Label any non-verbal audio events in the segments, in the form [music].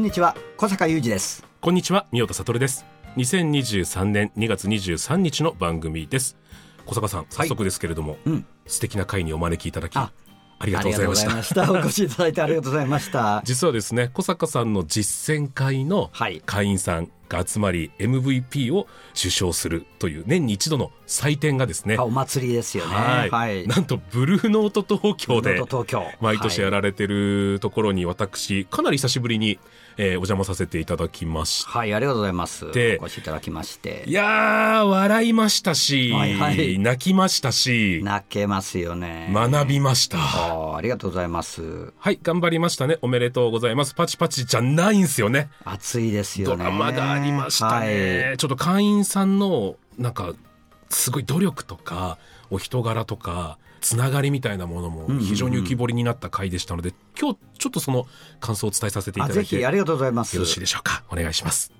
んにちは小坂雄二です。こんにちは、宮田悟です。2023年2月23日の番組です。小坂さん、早速ですけれども、うん。素敵な会にお招きいただき、あありがとうございました。お越しいただいてありがとうございました。[laughs] 実はですね、小坂さんの実践会のはい。会員さんが集まり MVP を受賞するという年に一度の祭典がですね、あお祭りですよね。はい、はい。なんとブルーノート東京で毎年やられてるところに私かなり久しぶりに、えーお邪魔させていただきました。はい、はい、ありがとうございますでお越しいただきましていやー、笑いましたし、はいはい泣きましたし、泣けますよね学びました。あーありがとうございますはい、頑張りましたね。おめでとうございます。パチパチじゃないんですよね。暑いですよねドラマがありましたね。はいちょっと会員さんの、なんか、すごい努力とか、お人柄とか、つながりみたいなものも非常に浮き彫りになった回でしたので、今日ちょっとその感想を伝えさせていたあだいて、よぜひありがとうございますろしいでしょうか？お願いします。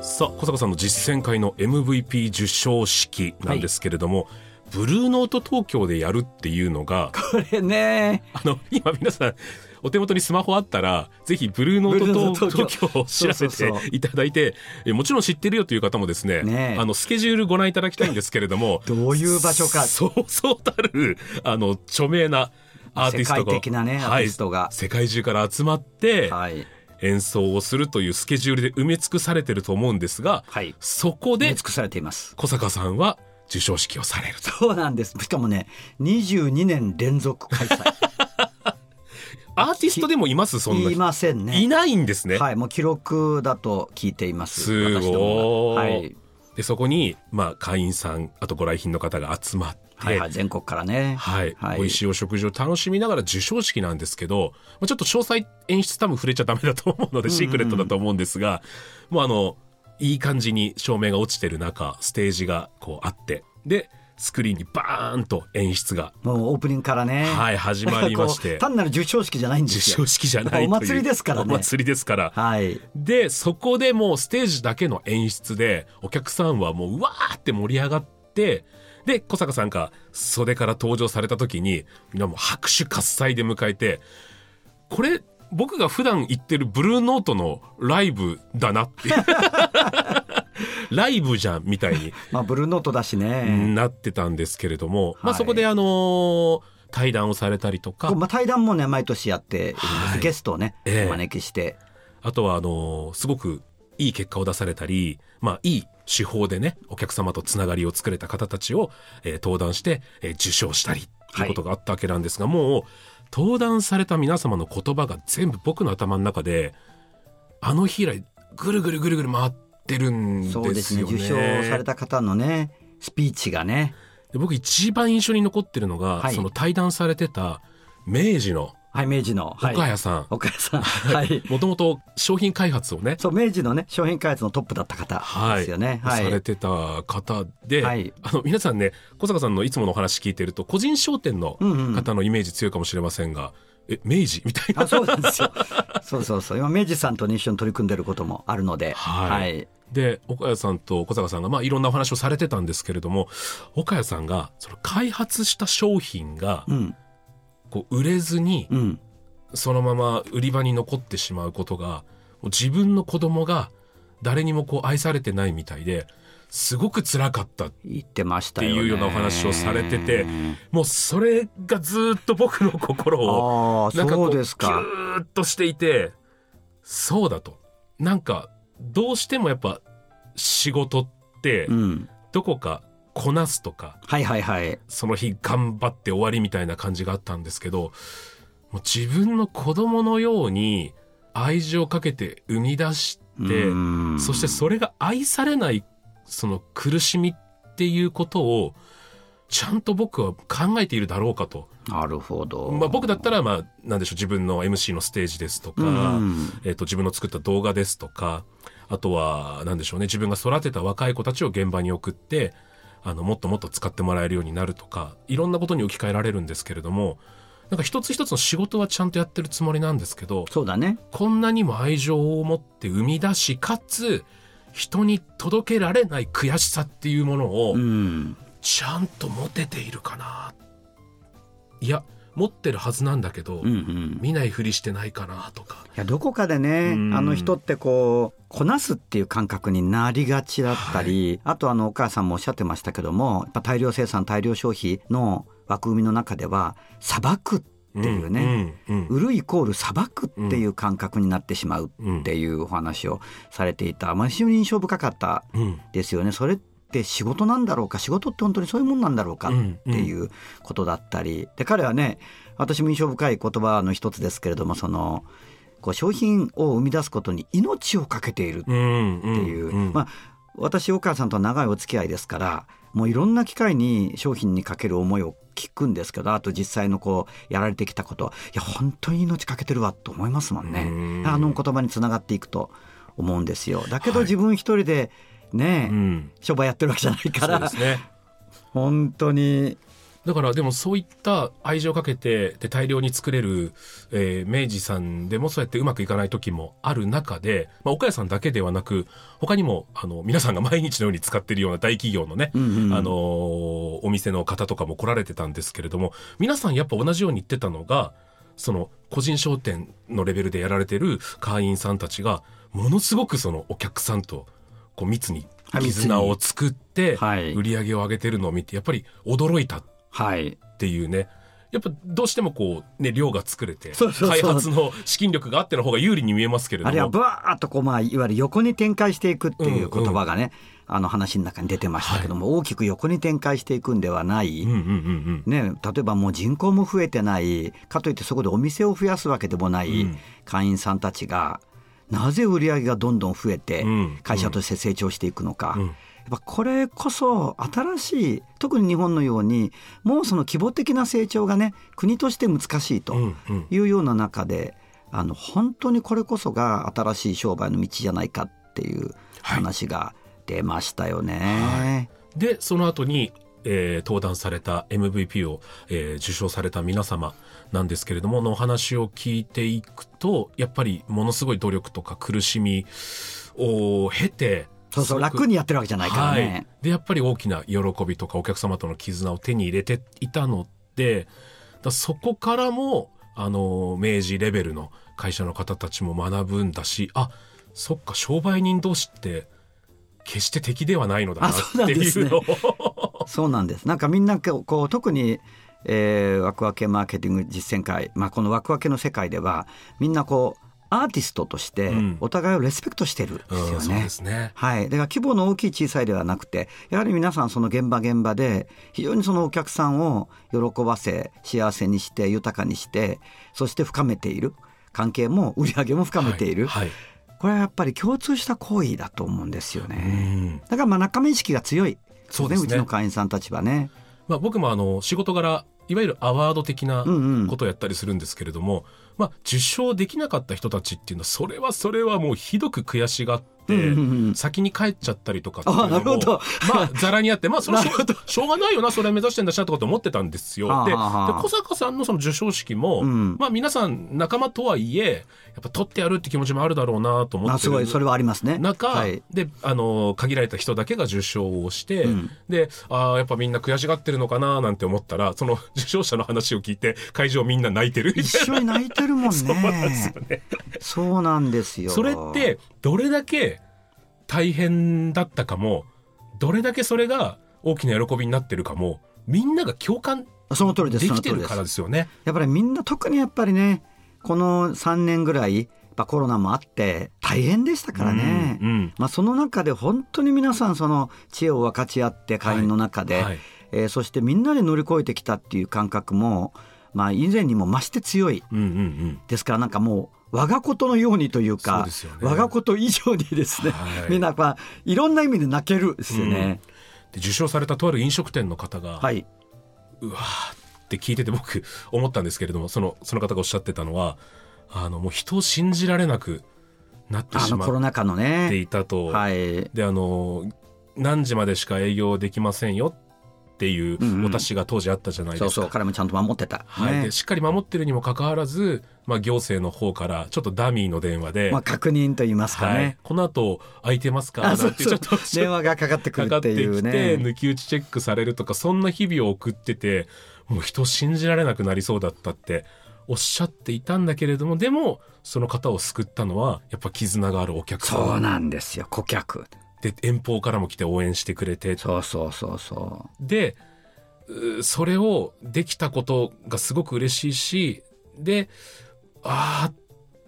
さあ小坂さんの実践会の MVP 受賞式なんですけれども、ブルーノート東京でやるっていうのがこれね。あの今皆さんお手元にスマホあったらぜひブルーノート東東京。京を調べそうそうそう。ていただいてえもちろん知ってるよという方もですねねえ。あのスケジュールご覧いただきたいんですけれども [laughs] どういう場所か。そうそうたるあの著名なアーティストが世界的なねアーティストが。はい世界中から集まってはい。演奏をするというスケジュールで埋め尽くされてると思うんですが、はい。そこで出尽くされています。小坂さんは授賞式をされると。そうなんです。しかもね22年連続開催。[laughs] アーティストでもいます？そんないいませんね。いないんですね、はいもう記録だと聞いています。すごいは。い。でそこに、まあ、会員さんあとご来賓の方が集まって、はいはい全国からね。はい。はい。美味しいお食事を楽しみながら授賞式なんですけど、まあ、ちょっと詳細演出多分触れちゃダメだと思うのでシークレットだと思うんですが、もうあのいい感じに照明が落ちてる中ステージがこうあってでスクリーンにバーンと演出が、もうオープニングからね。はい、始まりまし [laughs] こてう単なる授賞式じゃないんですよ。授賞式じゃないというお祭りですからね。お祭りですから。はい。で、そこでもうステージだけの演出で、お客さんはもううわーって盛り上がって、で、小坂さんが袖から登場された時に、みんなもう拍手喝采で迎えて、これ、僕が普段行ってるブルーノートのライブだなっていう。[laughs] ライブじゃんみたいに。まあブルーノートだしね、なってたんですけれども、まあはいそこであのー対談をされたりとか、まあ、対談もね毎年やってゲストをね、ええ。お招きして。あとは、あのーすごくいい結果を出されたり、まあ、いい手法でね、お客様とつながりを作れた方たちを、えー登壇して、えー受賞したり、ということがあったわけなんですが、もう、登壇された皆様の言葉が全部僕の頭の中で、あの日以来、ぐるぐるぐるぐる回ってるんですよね。そうですね。受賞された方のねスピーチがね。で僕一番印象に残ってるのが、はい。その対談されてた明治のはい明治の、はい、岡谷さん。岡谷さん。はい。もともと商品開発をね、そう明治のね商品開発のトップだった方はい、ですよね、はい。されてた方で、はい。あの皆さんね小坂さんのいつものお話聞いてると個人商店の方のイメージ強いかもしれませんが、え明治？みたいな。あそうなんですよ。そうそうそう。今明治さんとね一緒に取り組んでることもあるので。はい。で岡谷さんと小坂さんが、まあ、いろんなお話をされてたんですけれども岡谷さんがその開発した商品がうんこう売れずにうん。そのまま売り場に残ってしまうことが自分の子供が誰にもこう愛されてないみたいですごく辛かった言ってましたってよねいうようなお話をされててもうそれがずっと僕の心をなんかこそうキューッとしていてそうだと。なんかどうしてもやっぱ仕事ってうん。どこかこなすとかはいはいはいその日頑張って終わりみたいな感じがあったんですけどもう自分の子供のように愛情をかけて生み出して、うんそしてそれが愛されないその苦しみっていうことをちゃんと僕は考えているだろうかと。なるほど。まあ、僕だったら、まあ、なんでしょう、自分の MC のステージですとか、うんえっ、と、自分の作った動画ですとか、あとは、なんでしょうね、自分が育てた若い子たちを現場に送って、あの、もっともっと使ってもらえるようになるとか、いろんなことに置き換えられるんですけれども、なんか一つ一つの仕事はちゃんとやってるつもりなんですけど、そうだね。こんなにも愛情を持って生み出し、かつ、人に届けられない悔しさっていうものを、うん。ちゃんと持てているかないや持ってるはずなんだけど、うんうん。見ないふりしてないかなとか。いやどこかでね、うん。あの人ってこうこなすっていう感覚になりがちだったり、あとあのお母さんもおっしゃってましたけどもやっぱ大量生産大量消費の枠組みの中では裁くっていうね、うんうん売るイコール裁くっていう感覚になってしまうっていうお話をされていた、まあ、非常に印象深かったうん。ですよね。それって仕事なんだろうか仕事って本当にそういうもんなんだろうかっていうことだったり。で彼はね私も印象深い言葉の一つですけれどもそのこう商品を生み出すことに命を懸けているってうん。うんいう、うん。まあ私お母さんとは長いお付き合いですからもういろんな機会に商品にかける思いを聞くんですけどあと実際のこうやられてきたこと。いや本当に命かけてるわと思いますもんね。うん。あの言葉につながっていくと思うんですよ。だけどはい。自分一人でね、うん。商売やってるわけじゃないから。ね。本当に。だからでもそういった愛情をかけてで大量に作れる、えー明治さんでもそうやってうまくいかない時もある中で、まあ、岡谷さんだけではなく他にもあの皆さんが毎日のように使っているような大企業のね、うんうん。あのーお店の方とかも来られてたんですけれども皆さんやっぱ同じように言ってたのがその個人商店のレベルでやられてる会員さんたちがものすごくそのお客さんとこう密に絆を作ってはい。売り上げを上げてるのを見てやっぱり驚いた。はい。っていうね。やっぱどうしてもこうね量が作れて開発の資金力があっての方が有利に見えますけれども。あるいはブワーッとこうまあいわゆる横に展開していくっていう言葉がね、あの話の中に出てましたけども、大きく横に展開していくんではない、うんうんうんうん。ね、例えばもう人口も増えてない。かといってそこでお店を増やすわけでもないうん。会員さんたちがなぜ売り上げがどんどん増えてうん。会社として成長していくのか、うん。やっぱこれこそ新しい特に日本のようにもうその規模的な成長がね国として難しいというような中であの本当にこれこそが新しい商売の道じゃないかっていう話が出ましたよね。でその後に、えー登壇された MVP を、えー受賞された皆様なんですけれどものお話を聞いていくとやっぱりものすごい努力とか苦しみを経てそうそう楽にやってるわけじゃないからはいね。、でやっぱり大きな喜びとかお客様との絆を手に入れていたのでだそこからもあの明治レベルの会社の方たちも学ぶんだしあそっか商売人同士って決して敵ではないのだなっていうのを [laughs] そうなんです。なんかみんなこう特に、えー、ワクワケマーケティング実践会、まあ、このワクワケの世界ではみんなこうアーティストとしてうんお互いをレスペクトしてるんですよね。うんね。はい、だから規模の大きい小さいではなくてやはり皆さんその現場現場で非常にそのお客さんを喜ばせ幸せにして豊かにしてそして深めている関係も売り上げも深めている、はい。これはやっぱり共通した行為だと思うんですようね。んだからまあ仲間意識が強いそうね。うちの会員さんたちはね。まあ、僕もあの仕事柄いわゆるアワード的なうんうん。ことをやったりするんですけれども、まあ、受賞できなかった人たちっていうのはそれはそれはもうひどく悔しがっ先に帰っちゃったりとかっていうのあなるほもどまあざらにあってまあそれはしょしょうがないよなそれ目指してんだしなとかと思ってたんですよ。はあでではあ小坂さんのその授賞式も、うんまあ皆さん仲間とはいえやっぱ取ってやるって気持ちもあるだろうなと思ってあすごいそれはありますね。中、はいであの限られた人だけが受賞をして、うんであーやっぱみんな悔しがってるのかななんて思ったらその受賞者の話を聞いて会場みんな泣いてる一緒に泣いてるもんね。[laughs] そうなんですよね。そうなんですよ。それってどれだけ大変だったかもどれだけそれが大きな喜びになってるかもみんなが共感その通りで。ですきてるからですよね。やっぱりみんな特にやっぱりねこの3年ぐらいコロナもあって大変でしたからね。うんうんまあ、その中で本当に皆さんその知恵を分かち合って会員の中で、はいえーそしてみんなで乗り越えてきたっていう感覚もまあ、以前にも増して強いうんうんうんですからなんかもう我がことのようにというかですよね。我がこと以上にですね、はい。みんなまあいろんな意味で泣けるですよね。で受賞されたとある飲食店の方が、はい、うわーって聞いてて僕思ったんですけれどもそのその方がおっしゃってたのはあのもう人を信じられなくなってあしまっのコロナ禍のてね、いたと、はい、であの何時までしか営業できませんよっていううんうん。お達しが当時あったじゃないですか。そうそう。彼もちゃんと守ってた、はい、ね。でしっかり守ってるにもかかわらず、まあ、行政の方からちょっとダミーの電話で、まあ、確認と言いますかはい。ね、、この後空いてますか？あなんてちょっと電話がかかってくるっていうかかってきてね抜き打ちチェックされるとかそんな日々を送っててもう人信じられなくなりそうだったっておっしゃっていたんだけれどもでもその方を救ったのはやっぱ絆があるお客さそうんなんですよ。顧客で遠方からも来て応援してくれて。そうそうそうそでうそれをできたことがすごく嬉しいしでああ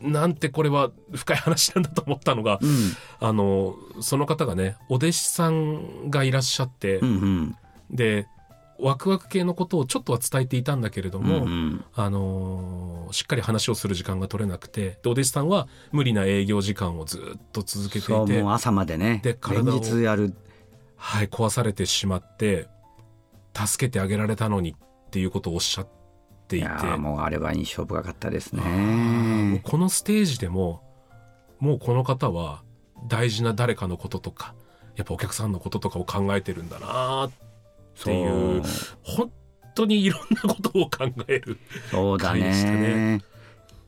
なんてこれは深い話なんだと思ったのが、う、うん、あのその方がねお弟子さんがいらっしゃって、うんうん。でワクワク系のことをちょっとは伝えていたんだけれども、うんうん。あのーしっかり話をする時間が取れなくてでお弟子さんは無理な営業時間をずっと続けてそいうてもう朝までねで連体を日やる。はい、壊されてしまって助けてあげられたのにっていうことをおっしゃっていて。いやーもうあれは印象深かったですね。このステージでももうこの方は大事な誰かのこととかやっぱお客さんのこととかを考えてるんだなっていうそう。本当にいろんなことを考える。ね。ね。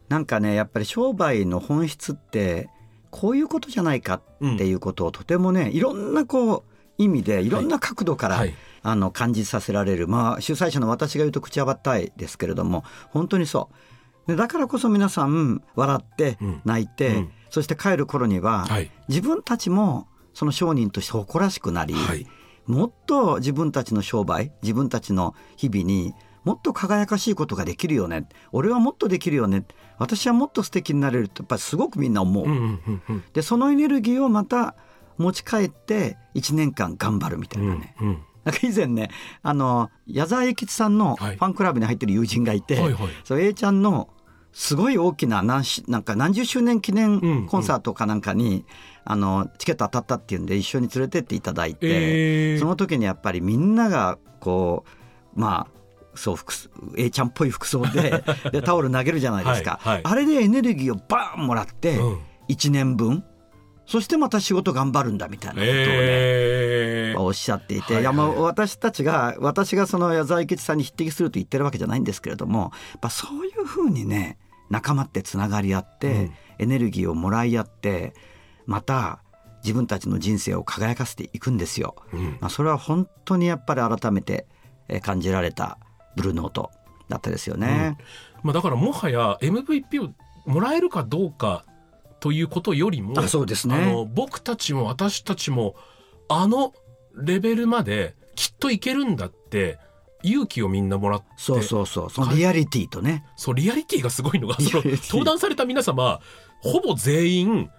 なんかねやっぱり商売の本質ってこういうことじゃないかっていうことをとてもねいろんなこう意味でい。ろんな角度から、はい。あの感じさせられる。まあ主催者の私が言うと口はばったいですけれども本当にそう。でだからこそ皆さん笑ってうん。泣いて、うん。そして帰る頃には、はい。自分たちもその商人として誇らしくなり、はいもっと自分たちの商売自分たちの日々にもっと輝かしいことができるよね。俺はもっとできるよね。私はもっと素敵になれる。ってやっぱりすごくみんな思う、でそのエネルギーをまた持ち帰って1年間頑張るみたいなね、うんなんか以前ねあの矢沢永吉さんのフはい。ァンクラブに入ってる友人がいて、はいはい。そう A ちゃんのすごい大きな何しなんか何十周年記念コンサートかなんかに、あのチケット当たったっていうんで一緒に連れてっていただいて、えー。その時にやっぱりみんながこうまあそう服装 A ちゃんっぽい服装で [laughs] でタオル投げるじゃないですか、はいはい。あれでエネルギーをバーンもらってうん。1年分、そしてまた仕事頑張るんだみたいなことをね、えー。おっしゃっていて、はいい。やまあ私たちが私がその矢沢永吉さんに匹敵すると言ってるわけじゃないんですけれどもやっぱそういうふうにね仲間ってつながり合って、うんエネルギーをもらい合ってまた自分たちの人生を輝かせていくんですよ。うんまあ、それは本当にやっぱり改めてえー感じられたブルーノートだったですよね。まあ、だからもはや MVP をもらえるかどうかということよりもあそうですねあの僕たちも私たちもあのレベルまできっといけるんだって勇気をみんなもらってそうそうそう。そのリアリティとね。そうリアリティがすごいのが [laughs] その登壇された皆様ほぼ全員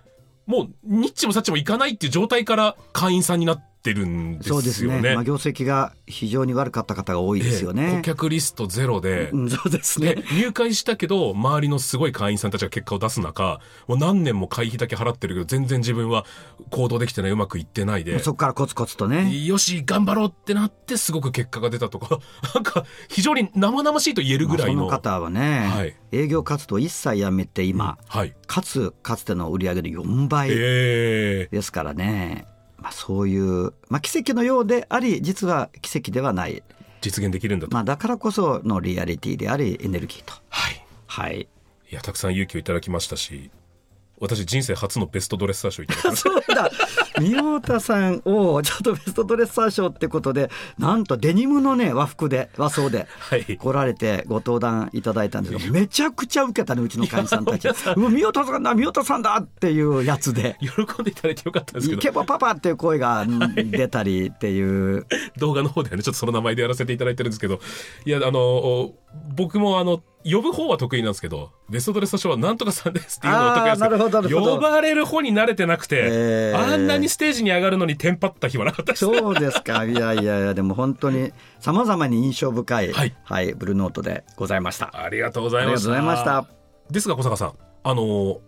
もうニッチもサッチもいかないっていう状態から会員さんになってるんですよね。そうですね、まあ、業績が非常に悪かった方が多いですよええ。顧ね。客リストゼロで、うん、そうですでね。入会したけど周りのすごい会員さんたちが結果を出す中もう何年も会費だけ払ってるけど全然自分は行動できてないうまくいってないで。そこからコツコツとね。よし頑張ろうってなってすごく結果が出たとか。[laughs] なんか非常に生々しいと言えるぐらいの,、まあその方はね、はい。営業活動一切やめて今、はい。かつかつての売り上げの4倍え。ですからね、まあ、そういう、まあ、奇跡のようであり実は奇跡ではない、ー実現できるんだと、まあ、だからこそのリアリティでありエネルギーと。はい。はい。いやたくさん勇気をいただきましたし私人生初のベストドレッサー賞いただきました。[laughs] そうだ三太さんをちょっとベストドレッサー賞ってことでなんとデニムのね和服で和装ではい。来られてご登壇いただいたんですけどめちゃくちゃ受けたねうちの会員さんたち。いや皆さ「うわ三太さんだ三太さんだ!」っていうやつで。喜んでいただいてよかったん「ですけど。イケボパパ」っていう声がうん出たりっていう。動画の方ではねちょっとその名前でやらせていただいてるんですけど。いやあの僕もあの呼ぶ方は得意なんですけどベストドレッサー賞はなんとかさんですっていうのは得意なんですけど。呼ばれる方に慣れてなくて、えー。あんなににステージに上がるのにテンパった日はなかったですね。そうですか。[laughs] いやいやいや、でも本当に様々に印象深い、はいはい、ブルーノートでございました。ありがとうございました。した。ですが小坂さん、あのー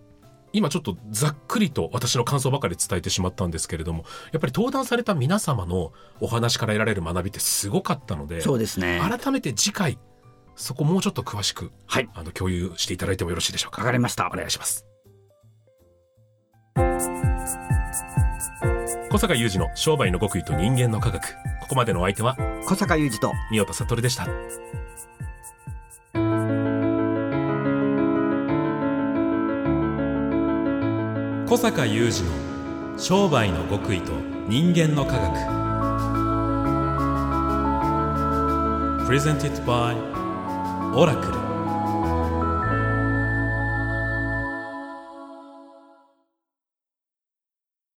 今ちょっとざっくりと私の感想ばかり伝えてしまったんですけれども、やっぱり登壇された皆様のお話から得られる学びってすごかったので、そうですね。改めて次回、そこもうちょっと詳しく、はい。あの、共有していただいてもよろしいでしょうか。わかりましたお願いします。小坂雄二の商売の極意と人間の科学。ここまでのお相手は、小坂雄二と三代田悟でした。小坂雄二の商売の極意と人間の科学 Presented by オラクル